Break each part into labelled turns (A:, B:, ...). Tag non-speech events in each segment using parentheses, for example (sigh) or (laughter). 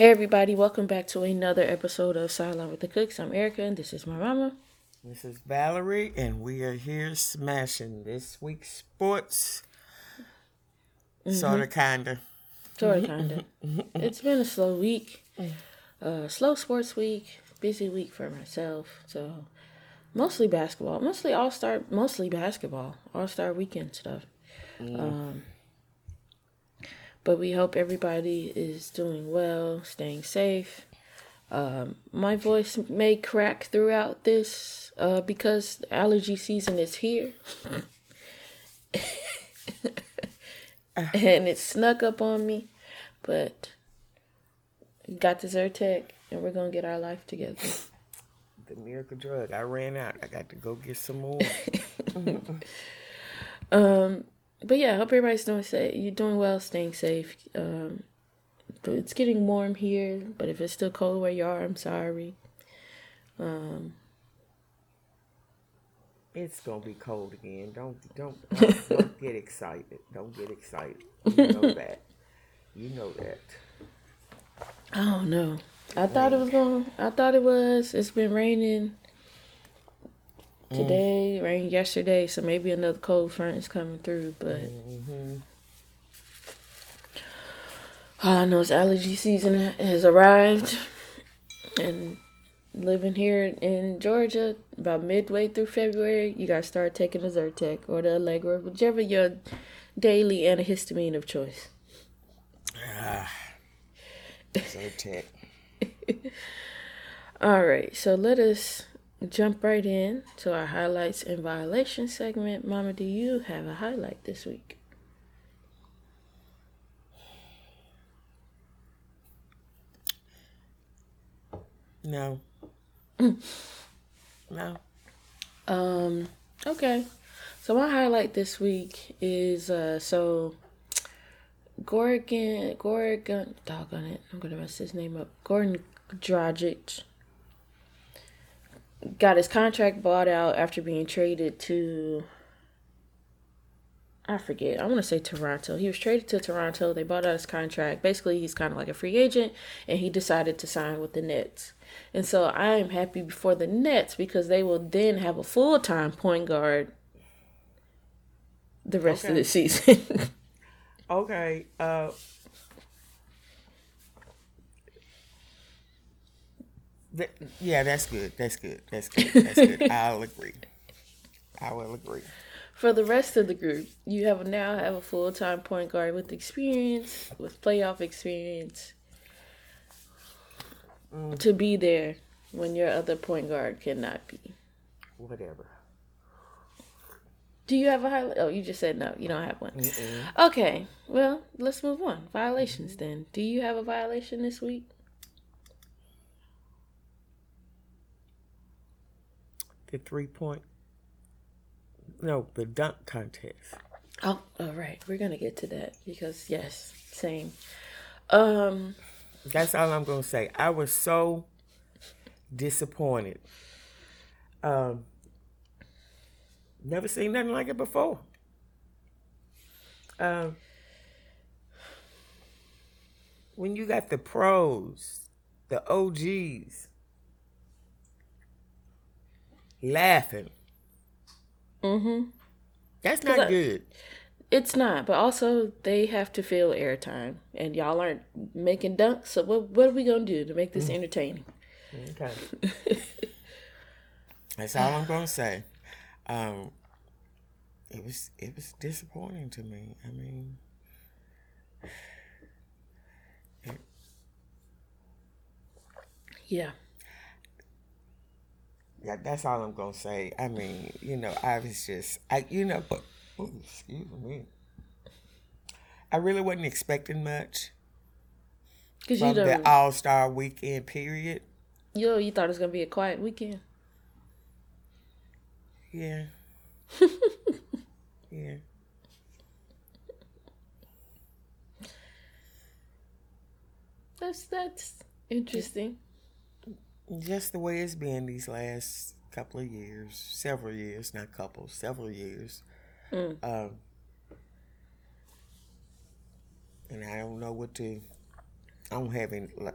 A: Hey everybody, welcome back to another episode of Sideline with the Cooks. I'm Erica and this is my mama.
B: This is Valerie, and we are here smashing this week's sports. Sorta, kinda.
A: Sorta, kinda. (laughs) it's been a slow week, uh, slow sports week, busy week for myself. So mostly basketball, mostly all star, mostly basketball, all star weekend stuff. Um, but we hope everybody is doing well, staying safe. Um, my voice may crack throughout this uh, because allergy season is here. (laughs) and it snuck up on me, but got the Zyrtec and we're going to get our life together.
B: The miracle drug. I ran out. I got to go get some more. (laughs)
A: um, but yeah, I hope everybody's doing safe. You're doing well, staying safe. Um, it's getting warm here, but if it's still cold where you are, I'm sorry. Um,
B: it's gonna be cold again. Don't don't don't, don't get excited. Don't get excited. You know (laughs) that. You know that.
A: I don't know. I thought it was going. I thought it was. It's been raining today. Mm. Rained yesterday, so maybe another cold front is coming through. But mm-hmm. all I know is allergy season has arrived, and living here in Georgia, about midway through February, you gotta start taking the Zyrtec or the Allegra, whichever your daily antihistamine of choice. Ah, Zyrtec. (laughs) All right, so let us jump right in to our highlights and violations segment. Mama, do you have a highlight this week?
B: No. (laughs) no.
A: Um. Okay. So my highlight this week is uh so Gorgon Gorgon doggone it I'm gonna mess his name up Gordon Dragic got his contract bought out after being traded to I forget. I want to say Toronto. He was traded to Toronto. They bought out his contract. Basically, he's kind of like a free agent, and he decided to sign with the Nets. And so I am happy for the Nets because they will then have a full time point guard the rest okay. of the season. (laughs)
B: okay. Uh, th- yeah, that's good. That's good. That's good. That's good. (laughs) I'll agree. I will agree.
A: For the rest of the group, you have now have a full time point guard with experience, with playoff experience, mm. to be there when your other point guard cannot be.
B: Whatever.
A: Do you have a highlight? Oh, you just said no. You don't have one. Mm-mm. Okay. Well, let's move on. Violations mm-hmm. then. Do you have a violation this week?
B: The three point. No, the dunk contest.
A: Oh, all right. We're gonna get to that because yes, same. Um,
B: that's all I'm gonna say. I was so disappointed. Um, never seen nothing like it before. Um, when you got the pros, the OGs laughing. Mm-hmm. That's not good.
A: It's not, but also they have to fill airtime, and y'all aren't making dunks. So what what are we gonna do to make this mm. entertaining? Okay. (laughs)
B: That's all I'm gonna say. Um, it was it was disappointing to me. I mean, (sighs)
A: it, yeah.
B: Yeah, that's all I'm gonna say. I mean, you know, I was just, I, you know, but ooh, excuse me, I really wasn't expecting much Cause from the All Star Weekend period.
A: Yo, you thought it was gonna be a quiet weekend.
B: Yeah. (laughs) yeah.
A: That's that's interesting.
B: Just the way it's been these last couple of years, several years, not couple, several years. Mm. Um, and I don't know what to. I don't have any like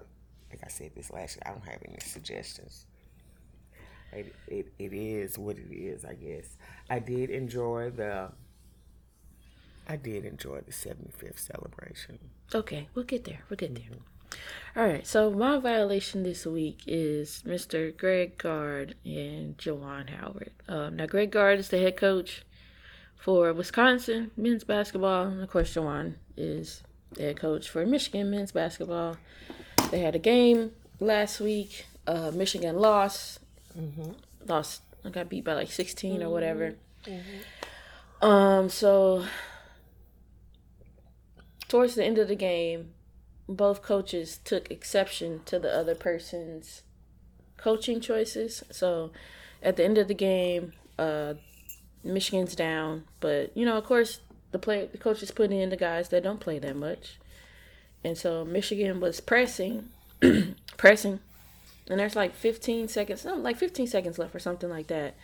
B: I said this last year, I don't have any suggestions. It, it, it is what it is, I guess. I did enjoy the I did enjoy the 75th celebration.
A: Okay, we'll get there. We'll get there. Mm-hmm. All right, so my violation this week is Mr. Greg Gard and Juwan Howard. Um, now, Greg Gard is the head coach for Wisconsin men's basketball, and of course, Juwan is the head coach for Michigan men's basketball. They had a game last week. Uh, Michigan lost. Mm-hmm. Lost. I got beat by like 16 or whatever. Mm-hmm. Um, so towards the end of the game, both coaches took exception to the other person's coaching choices. So at the end of the game, uh, Michigan's down, but you know, of course, the play the coaches put in the guys that don't play that much, and so Michigan was pressing, (clears throat) pressing, and there's like 15 seconds, like 15 seconds left or something like that,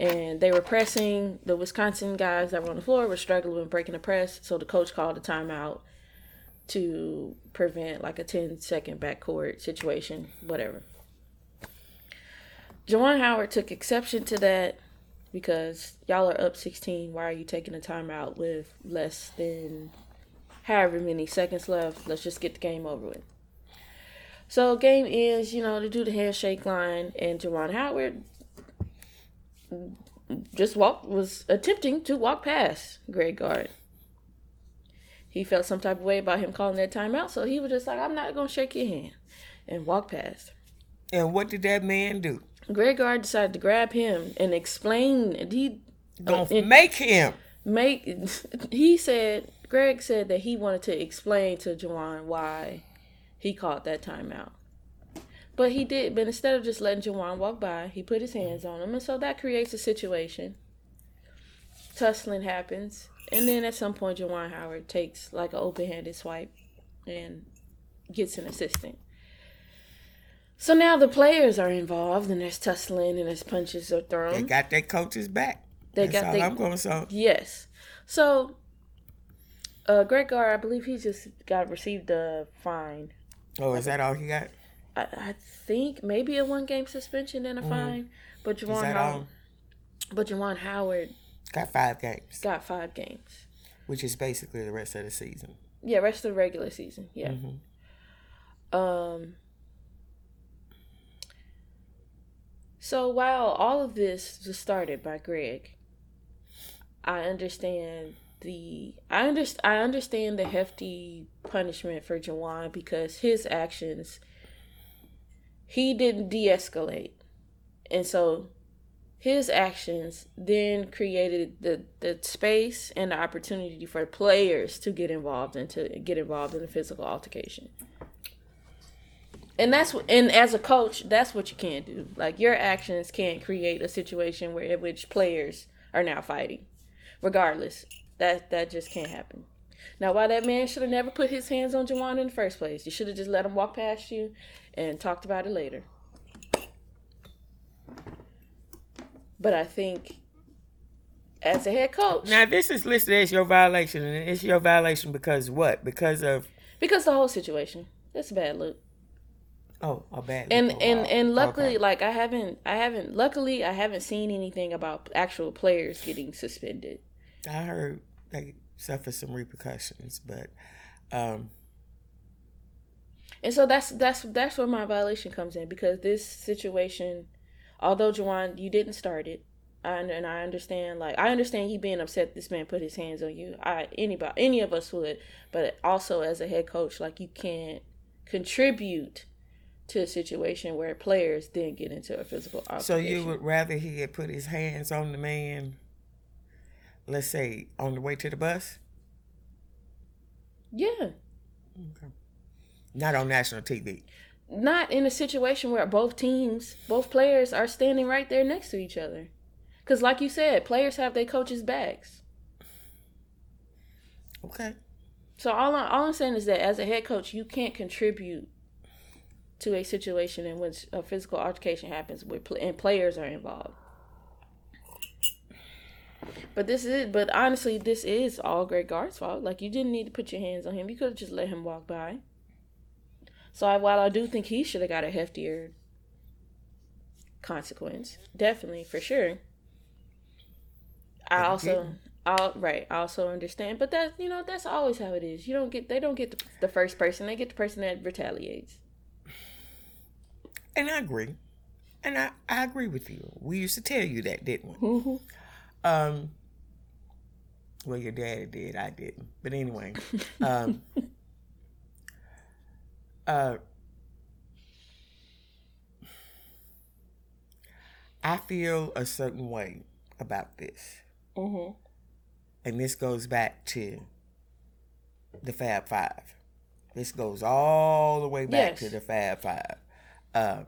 A: and they were pressing. The Wisconsin guys that were on the floor were struggling with breaking the press, so the coach called a timeout to prevent like a 10 second backcourt situation, whatever. Juwan Howard took exception to that because y'all are up 16. Why are you taking a timeout with less than however many seconds left? Let's just get the game over with. So game is, you know, to do the handshake line, and Juwan Howard just walk was attempting to walk past Greg Gard. He felt some type of way about him calling that timeout, so he was just like, "I'm not gonna shake your hand," and walk past.
B: And what did that man do?
A: Greg Gard decided to grab him and explain. And He
B: don't uh, make him
A: make. (laughs) He said Greg said that he wanted to explain to Juwan why he called that timeout. But he did. But instead of just letting Juwan walk by, he put his hands on him, and so that creates a situation. Tussling happens, and then at some point, Juwan Howard takes like an open-handed swipe and gets an assistant. So now the players are involved, and there's tussling, and there's punches are thrown.
B: They got their coaches back. They That's got. All I'm going so.
A: Yes. So, uh, Greg Gard, I believe he just got received a fine.
B: Oh, is that all he got?
A: I, I think maybe a one game suspension and a mm-hmm. fine. But Juwan Howard, but Juwan Howard
B: got five games.
A: Got five games,
B: which is basically the rest of the season.
A: Yeah, rest of the regular season. Yeah. Mm-hmm. Um. So while all of this was started by Greg, I understand the I understand I understand the hefty punishment for Juwan because his actions he didn't de-escalate. And so his actions then created the, the space and the opportunity for players to get involved and to get involved in a physical altercation. And that's and as a coach, that's what you can't do. Like your actions can't create a situation where in which players are now fighting. Regardless. That that just can't happen. Now, why that man should have never put his hands on Juwan in the first place. You should have just let him walk past you and talked about it later. But I think as a head coach.
B: Now this is listed as your violation, and it's your violation because what? Because of
A: because the whole situation. It's a bad look.
B: Oh, a bad.
A: And look. and and luckily, okay. like I haven't, I haven't. Luckily, I haven't seen anything about actual players getting suspended.
B: I heard they suffered some repercussions, but um
A: and so that's that's that's where my violation comes in because this situation, although Juwan, you didn't start it, I, and I understand like I understand you being upset this man put his hands on you. I anybody any of us would, but also as a head coach, like you can't contribute to a situation where players then get into a physical
B: So you would rather he had put his hands on the man, let's say on the way to the bus?
A: Yeah. Okay.
B: Not on national TV.
A: Not in a situation where both teams, both players are standing right there next to each other. Because, like you said, players have their coaches' backs.
B: Okay.
A: So all, I, all I'm saying is that as a head coach, you can't contribute to a situation in which a physical altercation happens with and players are involved. But this is but honestly, this is all Greg Gard's fault. Like you didn't need to put your hands on him. You could have just let him walk by. So I, while I do think he should have got a heftier consequence, definitely for sure. I also, I right, I also understand, but that you know that's always how it is. You don't get they don't get the, the first person; they get the person that retaliates.
B: And I agree, and I I agree with you. We used to tell you that, didn't we? Mm-hmm. Um. Well, your daddy did. I didn't. But anyway, (laughs) um, uh, I feel a certain way about this. Mm-hmm. And this goes back to the Fab Five. This goes all the way back yes. to the Fab Five. Uh,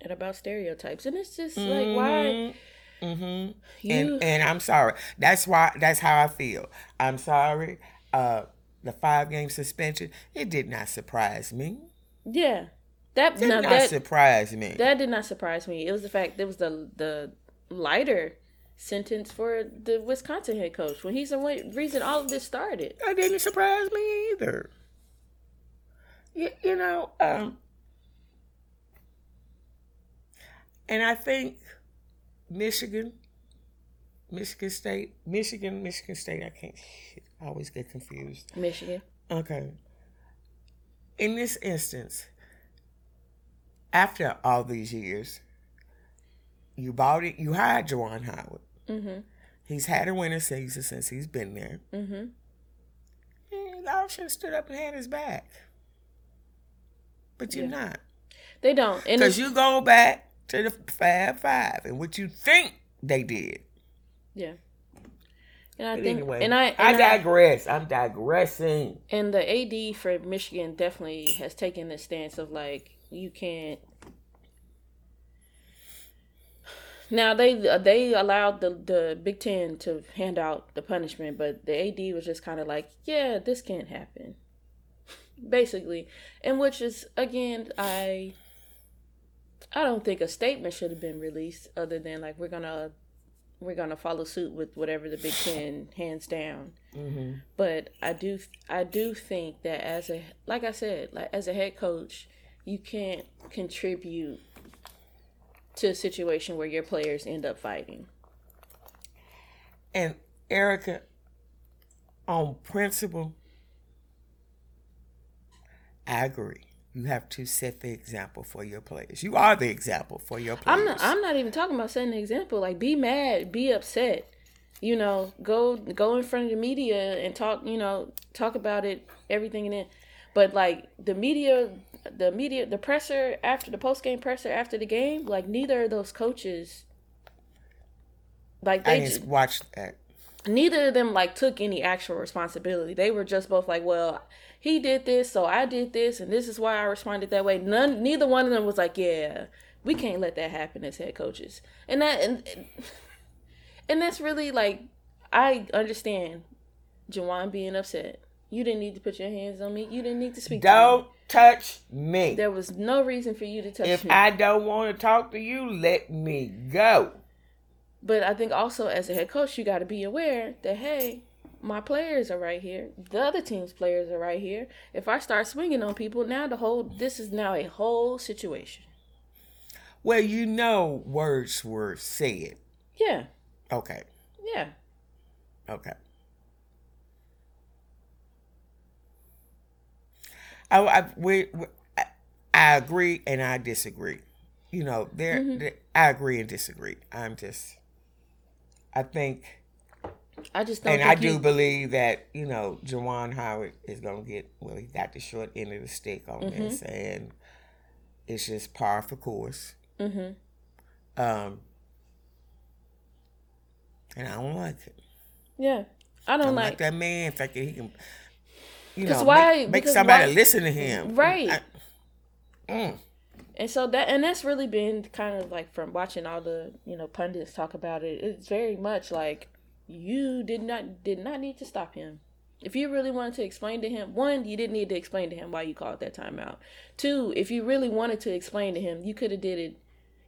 A: and about stereotypes. And it's just mm-hmm. like, why?
B: Mm-hmm. You... And and I'm sorry. That's why. That's how I feel. I'm sorry. Uh, the five game suspension. It did not surprise me.
A: Yeah, that
B: did no, not that, surprise me.
A: That did not surprise me. It was the fact it was the the lighter sentence for the Wisconsin head coach when he's the reason all of this started.
B: That didn't surprise me either. You, you know, um, and I think Michigan, Michigan State, Michigan, Michigan State. I can't. I always get confused.
A: Michigan.
B: Okay. In this instance, after all these years, you bought it. You hired Juwan Howard. Mm-hmm. He's had a winning season since he's been there. Mm-hmm. And all should have stood up and had his back. But you're yeah. not.
A: They don't.
B: Because you go back to the Fab Five and what you think they did.
A: Yeah. And
B: I but think, anyway, and I, and I digress. I, am digressing.
A: And the AD for Michigan definitely has taken the stance of like you can't. Now they they allowed the the Big Ten to hand out the punishment, but the AD was just kind of like, yeah, this can't happen, (laughs) basically, and which is again I I don't think a statement should have been released other than like we're gonna we're gonna follow suit with whatever the Big Ten hands down. Mm-hmm. But I do I do think that as a like I said like as a head coach, you can't contribute to a situation where your players end up fighting.
B: And Erica, on principle, I agree you have to set the example for your players. You are the example for your players.
A: I'm not, I'm not even talking about setting the example. Like, be mad, be upset. You know, go go in front of the media and talk. You know, talk about it, everything in it. But like the media, the media, the presser after the post game presser after the game, like neither of those coaches,
B: like they I just watched that.
A: Neither of them like took any actual responsibility. They were just both like, well he did this, so I did this, and this is why I responded that way. None, neither one of them was like, yeah, we can't let that happen as head coaches, and that and and that's really like I understand Juwan being upset. You didn't need to put your hands on me. You didn't need to speak.
B: Don't to touch me.
A: There was no reason for you to touch
B: if
A: me.
B: If I don't want to talk to you, let me go.
A: But I think also as a head coach, you got to be aware that hey, my players are right here. The other team's players are right here. If I start swinging on people, now the whole this is now a whole situation.
B: Well, you know, words were said.
A: Yeah.
B: Okay.
A: Yeah.
B: Okay. I, I we, we I agree and I disagree. You know, there mm-hmm. I agree and disagree. I'm just I think
A: I just don't.
B: And I do believe that you know Juwan Howard is gonna get well. He got the short end of the stick on mm-hmm. this, and it's just par for course. Mm-hmm. Um, and I don't like it.
A: Yeah, I don't, I don't like, like,
B: that man. In fact, he can, you know, why, make, make somebody why, listen to him.
A: Right. I, mm. And so that and that's really been kind of like from watching all the you know pundits talk about it. It's very much like you did not did not need to stop him. If you really wanted to explain to him, one, you didn't need to explain to him why you called that timeout. Two, if you really wanted to explain to him, you could have did it.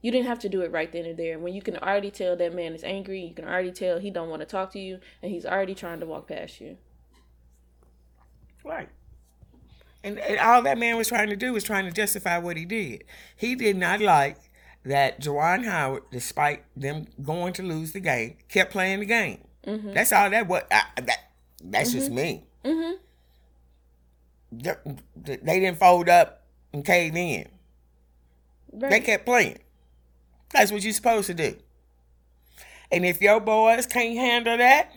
A: You didn't have to do it right then and there. When you can already tell that man is angry, you can already tell he don't want to talk to you, and he's already trying to walk past you.
B: Right. And, and all that man was trying to do was trying to justify what he did. He did not like that Juwan Howard, despite them going to lose the game, kept playing the game. Mm-hmm. That's all that was. I, that that's mm-hmm. just me. Mm-hmm. They, they didn't fold up and cave in. Right. They kept playing. That's what you're supposed to do. And if your boys can't handle that,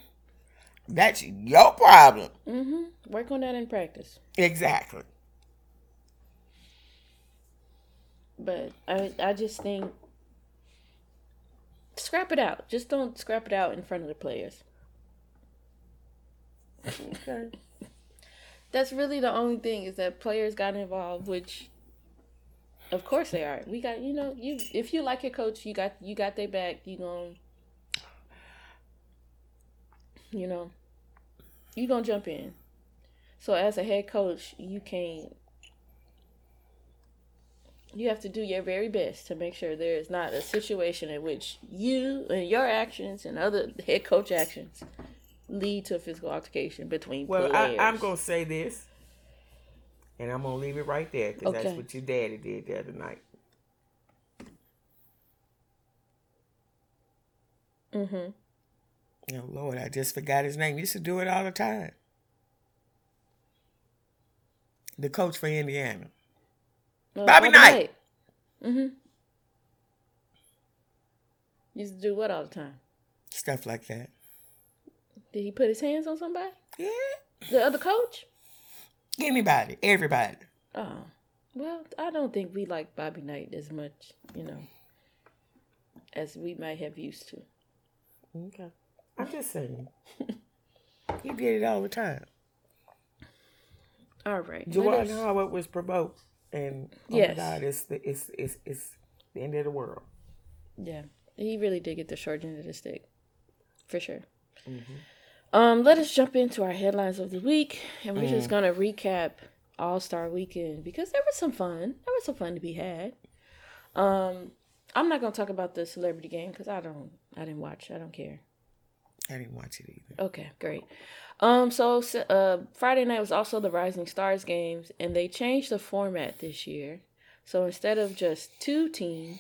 B: that's your problem.
A: Mm-hmm. Work on that in practice.
B: Exactly.
A: But I I just think scrap it out. Just don't scrap it out in front of the players. Okay. That's really the only thing is that players got involved, which of course they are. We got you know, you if you like your coach, you got you got their back, you going you know, you gonna jump in. So as a head coach, you can't you have to do your very best to make sure there is not a situation in which you and your actions and other head coach actions lead to a physical altercation between well, players.
B: I, am gonna say this, and I'm gonna leave it right there because okay. that's what your daddy did the other night. Mm-hmm. Oh Lord, I just forgot his name. He used to do it all the time. The coach for Indiana. Bobby, Knight. Mm-hmm.
A: Used to do what all the time?
B: Stuff like that.
A: Did he put his hands on somebody?
B: Yeah.
A: The other coach?
B: Anybody, everybody.
A: Oh. Well, I don't think we like Bobby Knight as much, you know, as we might have used to.
B: Okay. I'm just saying. he did it all the time. (laughs)
A: All right.
B: Juwan Howard was provoked and oh yes. my God, it's the it's it's it's the end of the world.
A: Yeah, he really did get the short end of the stick, for sure. Mm-hmm. Um, let us jump into our headlines of the week, and we're mm. just gonna recap All Star Weekend because there was some fun. There was some fun to be had. Um, I'm not gonna talk about the celebrity game because I don't, I didn't watch. I don't care.
B: I didn't watch it either.
A: Okay, great. Um, so uh, Friday night was also the Rising Stars games, and they changed the format this year. So instead of just two teams,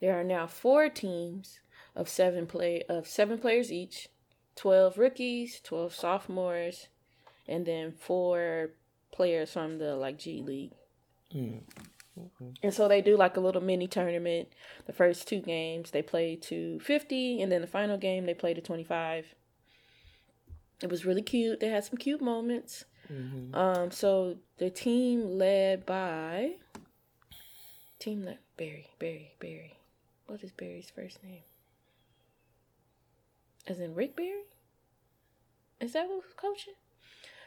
A: there are now four teams of seven play of seven players each, twelve rookies, twelve sophomores, and then four players from the like G League. Mm. Mm-hmm. And so they do like a little mini tournament. The first two games they play to 50, and then the final game they play to 25. It was really cute. They had some cute moments. Mm-hmm. Um, so the team led by team led Barry, Barry, Barry. What is Barry's first name? As in Rick Barry? Is that who's coaching?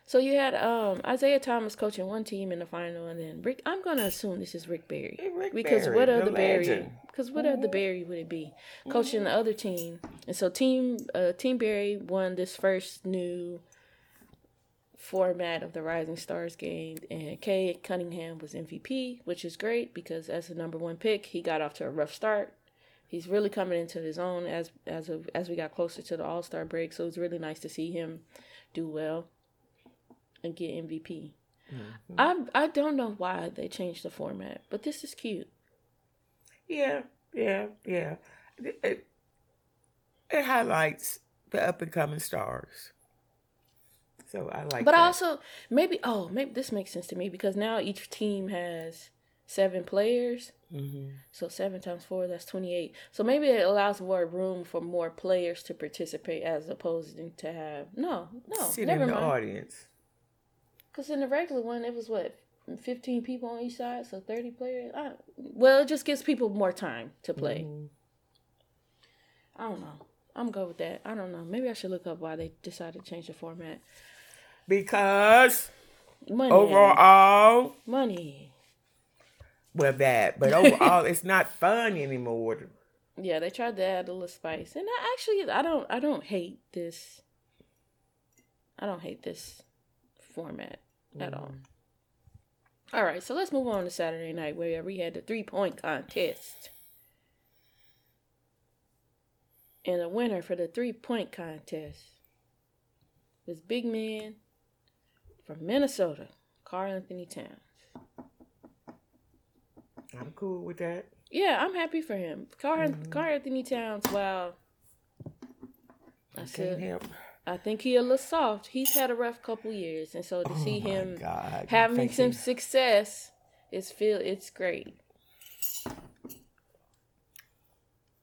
A: So you had um, Isaiah Thomas coaching one team in the final, and then Rick. I'm gonna assume this is Rick Barry
B: hey, Rick
A: because
B: Barry,
A: what other Barry? Because what other Barry would it be coaching the other team? And so team uh, Team Barry won this first new format of the Rising Stars game, and Cade Cunningham was MVP, which is great because as the number one pick, he got off to a rough start. He's really coming into his own as as of, as we got closer to the All Star break, so it's really nice to see him do well and get MVP. Mm-hmm. I I don't know why they changed the format, but this is cute.
B: Yeah, yeah, yeah. It, it, it highlights the up and coming stars. So I like.
A: But that. also maybe oh maybe this makes sense to me because now each team has seven players. Mm-hmm. So seven times four, that's twenty-eight. So maybe it allows more room for more players to participate as opposed to have no, no,
B: sit never in the mind. audience.
A: Because in the regular one, it was what, 15 people on each side, so 30 players? I, well, it just gives people more time to play. Mm-hmm. I don't know. I'm good with that. I don't know. Maybe I should look up why they decided to change the format.
B: Because money. Overall,
A: money.
B: Well, that, but (laughs) overall, it's not fun anymore.
A: Yeah, they tried to add a little spice, and I actually, I don't, I don't hate this. I don't hate this format at all. All right, so let's move on to Saturday night where we had the three point contest. And the winner for the three point contest was big man from Minnesota, Karl-Anthony Towns.
B: I'm cool with that.
A: Yeah, I'm happy for him. Carl mm-hmm. Karl-Anthony Towns, wow. I, I said, help. I think he a little soft. He's had a rough couple years, and so to oh see him God. having some success, it's feel it's great.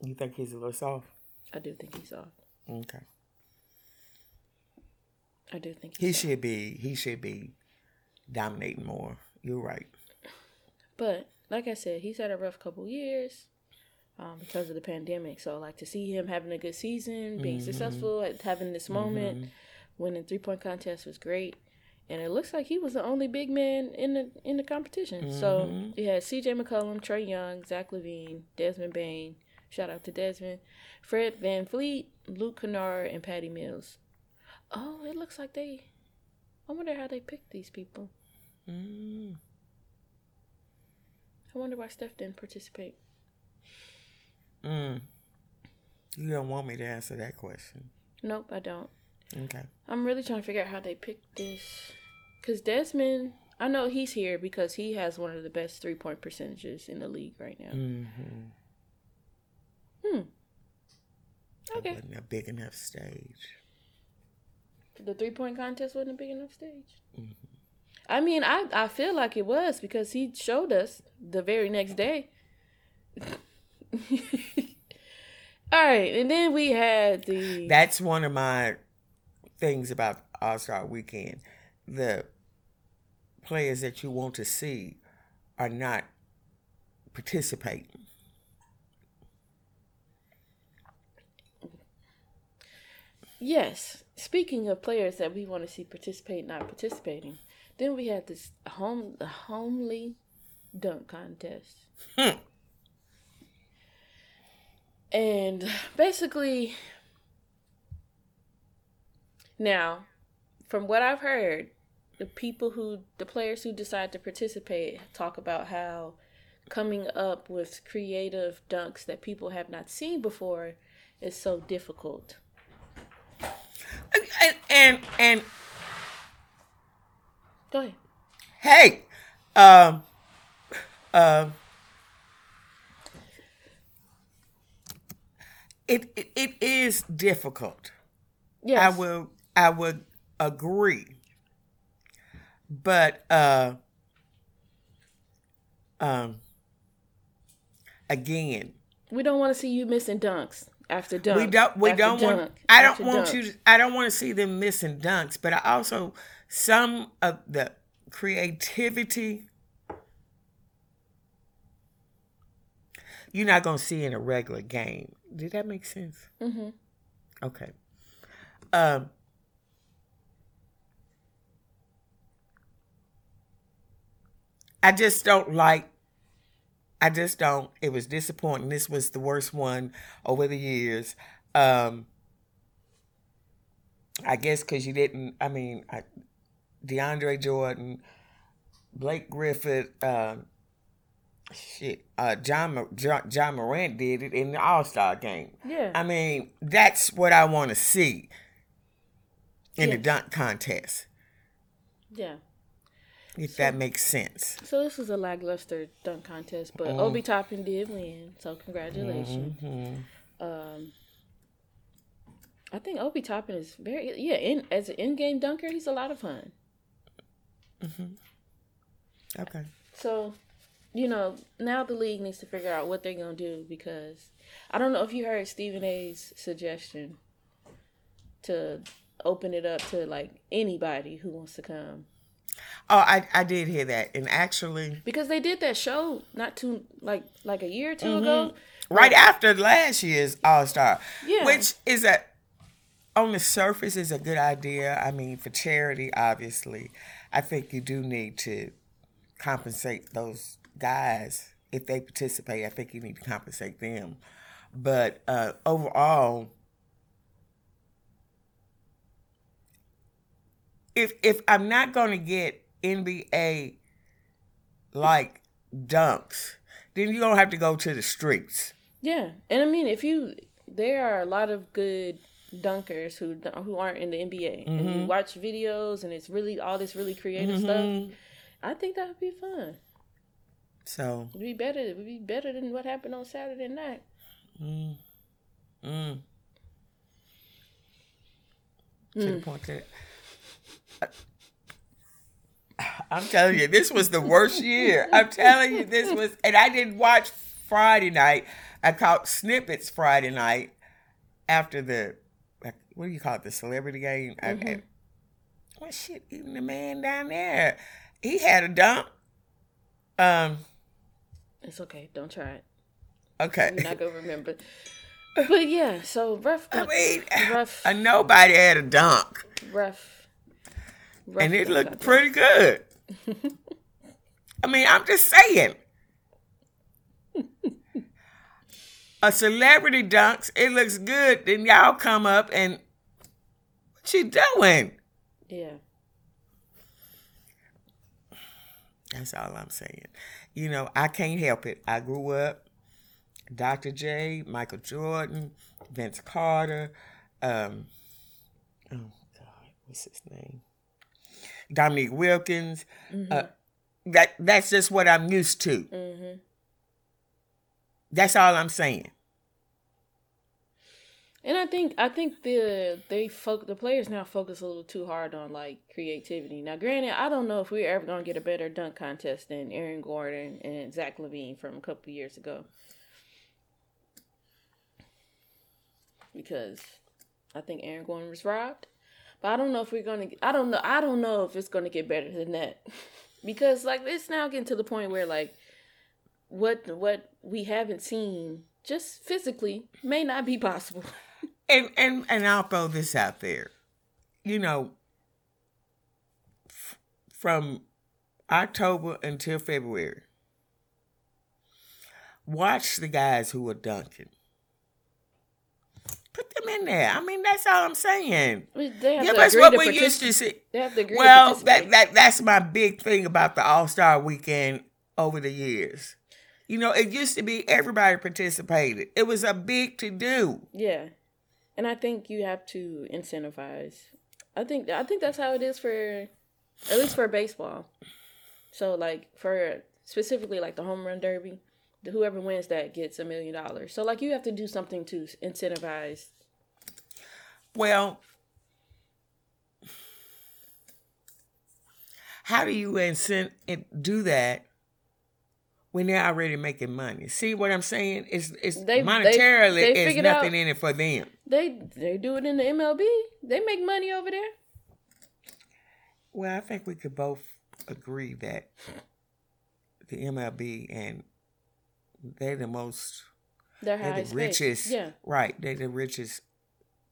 B: You think he's a little soft?
A: I do think he's soft.
B: Okay.
A: I do think
B: he soft. should be. He should be dominating more. You're right.
A: But like I said, he's had a rough couple years um, because of the pandemic. So like to see him having a good season, being mm-hmm. successful, having this moment, mm-hmm. winning three point contest was great. And it looks like he was the only big man in the in the competition. Mm-hmm. So he had C.J. McCollum, Trae Young, Zach LaVine, Desmond Bane. Shout out to Desmond, Fred Van VanVleet, Luke Kennard, and Patty Mills. Oh, it looks like they. I wonder how they picked these people. Mm. I wonder why Steph didn't participate.
B: Mm. You don't want me to answer that question.
A: Nope, I don't.
B: Okay.
A: I'm really trying to figure out how they picked this. Because Desmond, I know he's here because he has one of the best three point percentages in the league right now. Mm-hmm. Hmm.
B: Okay. It wasn't a big enough stage.
A: The three point contest wasn't a big enough stage. Mm-hmm. I mean, I I feel like it was because he showed us the very next day. (laughs) (laughs) All right, and then we had the.
B: That's one of my things about All Star Weekend. The players that you want to see are not participating.
A: Yes. Speaking of players that we want to see participate, not participating, then we had this home the homely dunk contest. Hmm. And basically now, from what I've heard, the people who the players who decide to participate talk about how coming up with creative dunks that people have not seen before is so difficult.
B: And and, and
A: Go ahead.
B: Hey, um, um, it, it it is difficult. Yes, I will. I would agree. But uh, um, again,
A: we don't want to see you missing dunks after dunk.
B: We don't. We don't dunk, want. I don't want dunk. you. I don't want to see them missing dunks. But I also some of the creativity you're not going to see in a regular game. Did that make sense? Mm-hmm. Okay. Um, I just don't like. I just don't. It was disappointing. This was the worst one over the years. Um, I guess because you didn't. I mean, I, DeAndre Jordan, Blake Griffin, uh, shit, uh, John, John Ja Morant did it in the All Star game.
A: Yeah, I
B: mean that's what I want to see in the dunk contest.
A: Yeah.
B: If so, that makes sense.
A: So this was a lackluster dunk contest, but mm. Obi Toppin did win, so congratulations. Mm-hmm. Um, I think Obi Toppin is very yeah. In as an in-game dunker, he's a lot of fun.
B: Mm-hmm. Okay.
A: So, you know, now the league needs to figure out what they're gonna do because I don't know if you heard Stephen A's suggestion to open it up to like anybody who wants to come.
B: Oh, I I did hear that, and actually,
A: because they did that show not too like like a year or 2 mm-hmm. ago,
B: right like, after last year's All Star, yeah, which is a on the surface is a good idea. I mean, for charity, obviously, I think you do need to compensate those guys if they participate. I think you need to compensate them. But uh, overall, if if I'm not going to get NBA like dunks, then you're gonna have to go to the streets.
A: Yeah, and I mean, if you, there are a lot of good dunkers who who aren't in the NBA mm-hmm. and you mm-hmm. watch videos and it's really all this really creative mm-hmm. stuff. I think that would be fun.
B: So
A: it'd be better. It would be better than what happened on Saturday night. Mm. Mm.
B: To the mm. point that I'm telling you, this was the worst year. I'm telling you, this was, and I didn't watch Friday night. I caught snippets Friday night after the, what do you call it, the celebrity game? Mm-hmm. I, I, what shit, even the man down there, he had a dump. Um,
A: it's okay. Don't try it.
B: Okay.
A: You're not gonna remember. (laughs) But yeah, so rough.
B: I mean, rough. Uh, nobody had a dunk.
A: Rough.
B: rough and it looked pretty good. (laughs) I mean, I'm just saying. a celebrity dunks, it looks good. Then y'all come up and what you doing?
A: Yeah.
B: That's all I'm saying. You know, I can't help it. I grew up Dr. J, Michael Jordan, Vince Carter, um, oh God, what's his name? Dominique Wilkins. Mm-hmm. Uh, that that's just what I'm used to. Mm-hmm. That's all I'm saying.
A: And I think I think the they folk the players now focus a little too hard on like creativity. Now, granted, I don't know if we're ever gonna get a better dunk contest than Aaron Gordon and Zach LaVine from a couple years ago. Because I think Aaron Gordon was robbed. But I don't know if we're gonna I don't know I don't know if it's gonna get better than that. (laughs) because like it's now getting to the point where like what what we haven't seen just physically may not be possible. (laughs)
B: and and and I'll throw this out there. You know, f- from October until February, watch the guys who are dunking. Put them in there. I mean, that's all I'm saying. Give us what we used to see. well, that, that that's my big thing about the All Star Weekend over the years. You know, it used to be everybody participated. It was a big to do.
A: Yeah. And I think you have to incentivize. I think I think that's how it is for at least for baseball. So like for specifically like the home run derby, the, whoever wins that gets a million dollars. So like you have to do something to incentivize.
B: Well, how do you incent do that when they're already making money. See what I'm saying? It's it's they, monetarily they, they it's nothing out, in it for them.
A: They they do it in the MLB. They make money over there.
B: Well, I think we could both agree that the MLB and they're the most
A: they're, they're
B: the richest. Yeah. Right. They're the richest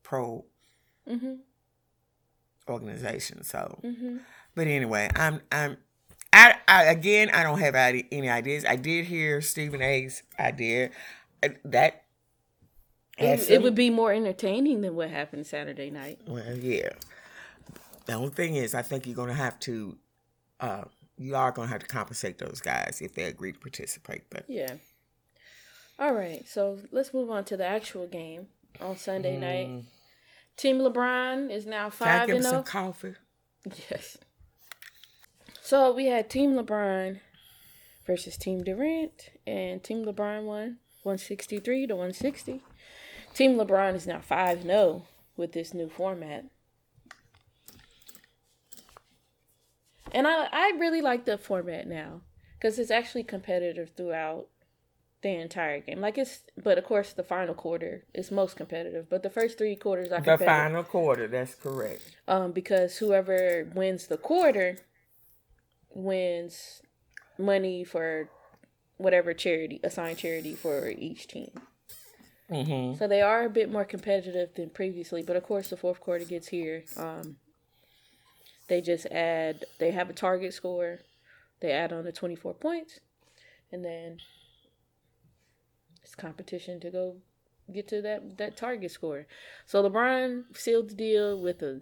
B: pro mm-hmm. organization. So mm-hmm. but anyway, I'm I'm I, I again, I don't have any ideas. I did hear Stephen A's idea. Uh, that
A: it, it, would be more entertaining than what happened Saturday night.
B: Well, yeah. The only thing is, I think you're going to have to, uh, you are going to have to compensate those guys if they agree to participate. But
A: yeah. All right, so let's move on to the actual game on Sunday mm. night. Team LeBron is now five
B: Can I and some oh. coffee?
A: Yes. So we had Team LeBron versus Team Durant, and Team LeBron won 163 to 160. Team LeBron is now 5 0 with this new format. And I, I really like the format now because it's actually competitive throughout the entire game. Like it's, but of course, the final quarter is most competitive. But the first three quarters are
B: the final quarter. That's correct.
A: Um, because whoever wins the quarter wins money for whatever charity assigned charity for each team. Mm-hmm. So they are a bit more competitive than previously, but of course the fourth quarter gets here. Um, they just add. They have a target score. They add on the twenty four points, and then it's competition to go get to that that target score. So LeBron sealed the deal with a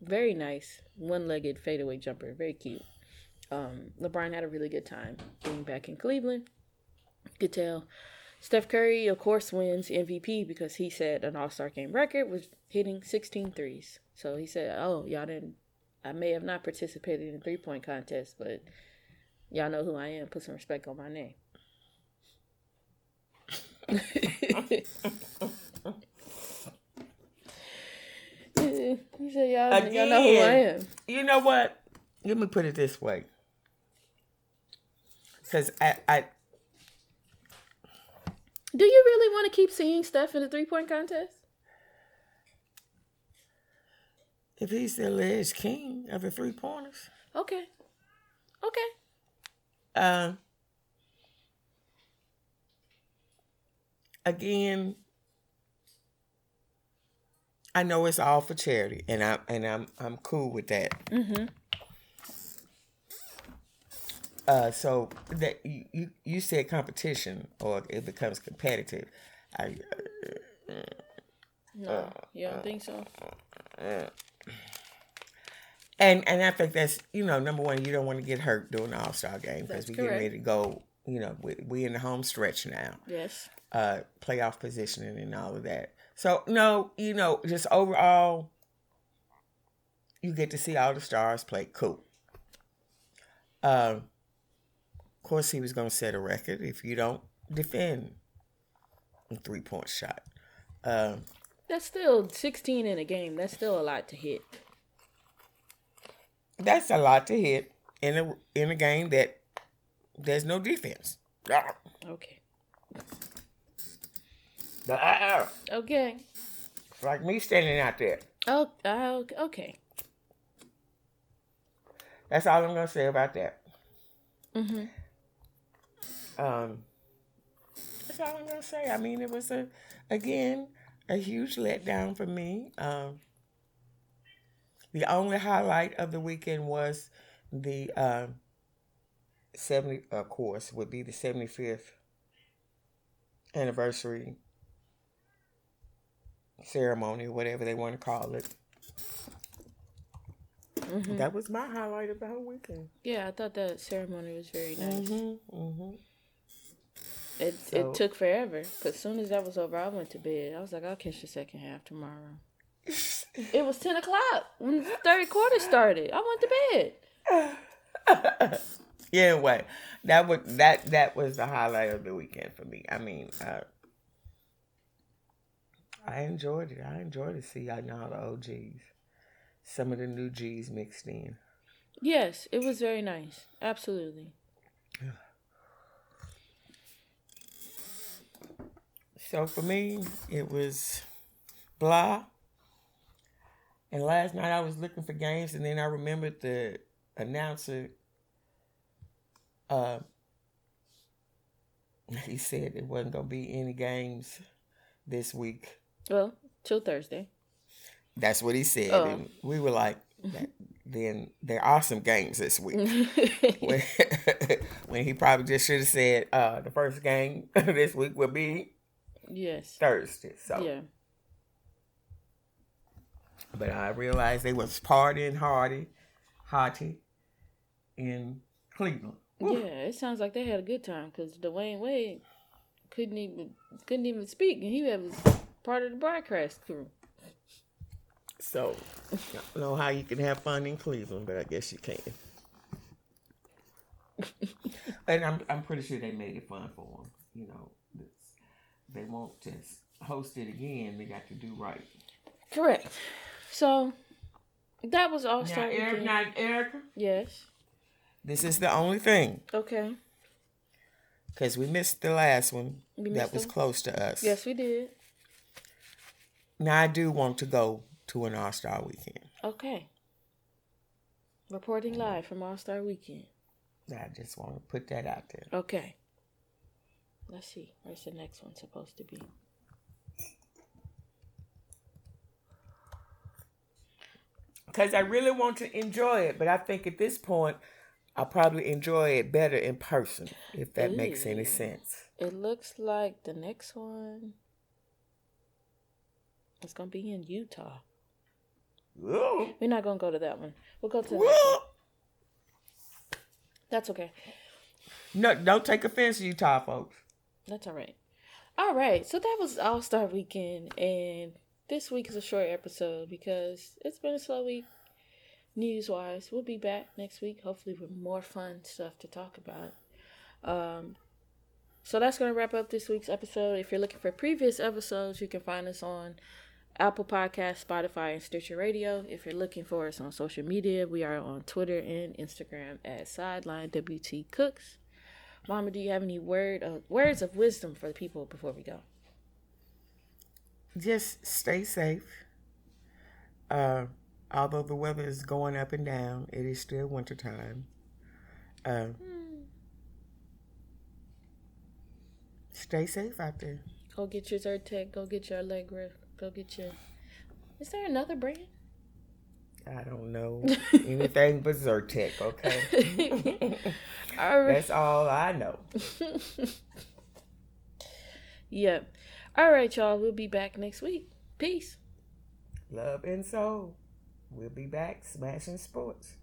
A: very nice one legged fadeaway jumper, very cute um, LeBron had a really good time being back in Cleveland. You could tell. Steph Curry, of course, wins MVP because he set an All Star game record was hitting 16 threes. So he said, "Oh, y'all didn't. I may have not participated in three point contest, but Y'all know who I am. Put some respect on my name. (laughs)
B: you said y'all, Again, y'all know who I am. You know what? Let me put it this way. Because I, I.
A: Do you really want to keep seeing Steph in the three point contest?
B: If he's the alleged king of the three pointers.
A: Okay. Okay.
B: Um. again, I know it's all for charity, and I and I'm I'm cool with that. Mm-hmm. Uh, so that you you said competition or it becomes competitive. I
A: uh, no, uh, you don't think so.
B: And and I think that's you know number one you don't want to get hurt during the All Star game because we get ready to go. You know we we in the home stretch now.
A: Yes.
B: Uh, playoff positioning and all of that. So no, you know, just overall, you get to see all the stars play. Cool. Um, course, he was going to set a record if you don't defend a three point shot. Um,
A: that's still 16 in a game. That's still a lot to hit.
B: That's a lot to hit in a in a game that there's no defense.
A: Okay.
B: The
A: Okay.
B: It's like me standing out there.
A: Oh, uh, okay.
B: That's all I'm gonna say about that. Mm-hmm. Um, that's all I'm gonna say. I mean, it was a, again, a huge letdown for me. Um, the only highlight of the weekend was the uh, seventy, of course, would be the seventy fifth anniversary ceremony, whatever they want to call it. Mm-hmm. That was my highlight of the whole weekend.
A: Yeah, I thought that ceremony was very nice. Mm-hmm, mm-hmm. It so, it took forever, but as soon as that was over, I went to bed. I was like, I'll catch the second half tomorrow. it was ten o'clock when the third quarter started. I went
B: to bed. (laughs) yeah, anyway, that was that that was the highlight of the weekend for me. I mean, uh, I enjoyed it. I enjoyed to see I know the OGs. Some of the new G's mixed in.
A: Yes, it was very nice. Absolutely.
B: So for me, it was blah. And last night I was looking for games, and then I remembered the announcer. Uh, (laughs) he said it wasn't gonna be any games this week.
A: Well, till Thursday.
B: That's what he said. Oh. And we were like, then there are some games this week. (laughs) when, (laughs) when, he probably just should have said uh, the first game this week will be
A: yes
B: Thursday. So
A: yeah.
B: But I realized they was partying hardy, hearty in Cleveland.
A: Woo. Yeah, it sounds like they had a good time because Dwyane Wade couldn't even couldn't even speak, and he was part of the broadcast crew.
B: So, I don't know how you can have fun in Cleveland, but I guess you can. (laughs) and I'm I'm pretty sure they made it fun for them. You know, they won't just host it again. They got to do right.
A: Correct. So that was all.
B: Now, Eric, now, Erica.
A: Yes.
B: This is the only thing.
A: Okay.
B: Because we missed the last one that was them? close to us.
A: Yes, we did.
B: Now I do want to go to an All Star weekend.
A: Okay. Reporting live from All Star Weekend.
B: I just want to put that out there.
A: Okay. Let's see. Where's the next one supposed to be?
B: Because I really want to enjoy it, but I think at this point, I'll probably enjoy it better in person, if that Ooh. makes any sense.
A: It looks like the next one is gonna be in Utah. We're not gonna go to that one. We'll go to the next one. That's okay.
B: No, don't take offense, Utah folks.
A: That's all right. All right, so that was All Star Weekend, and this week is a short episode because it's been a slow week. news wise, we'll be back next week, hopefully with more fun stuff to talk about. Um, so that's going to wrap up this week's episode. If you're looking for previous episodes, you can find us on Apple Podcast, Spotify, and Stitcher Radio. If you're looking for us on social media, we are on Twitter and Instagram at Sideline WT Cooks. Mama, do you have any word of, words of wisdom for the people before we go?
B: Just stay safe. Uh, although the weather is going up and down, it is still wintertime. Uh, mm. Stay safe out there.
A: Go get your Zyrtec. Go get your Allegra. Go get your. Is there another brand?
B: I don't know (laughs) anything but Zyrtec. Okay, (laughs) all right. that's all I know. (laughs)
A: yep. All right, y'all. We'll be back next week. Peace.
B: Love and soul. We'll be back smashing sports.